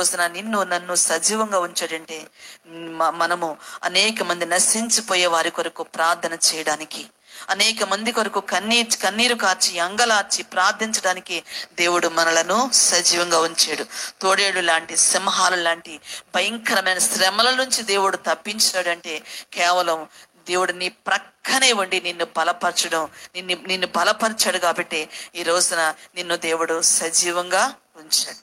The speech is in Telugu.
రోజున నిన్ను నన్ను సజీవంగా ఉంచాడంటే మనము అనేక మంది నశించిపోయే వారి కొరకు ప్రార్థన చేయడానికి అనేక మంది కొరకు కన్నీర్ కన్నీరు కార్చి అంగలార్చి ప్రార్థించడానికి దేవుడు మనలను సజీవంగా ఉంచాడు. తోడేడు లాంటి సింహాలు లాంటి భయంకరమైన శ్రమల నుంచి దేవుడు తప్పించాడంటే కేవలం దేవుడు నీ ప్రక్కనే ఉండి నిన్ను బలపరచడం నిన్ను నిన్ను బలపరిచాడు కాబట్టి ఈ రోజున నిన్ను దేవుడు సజీవంగా ఉంచాడు.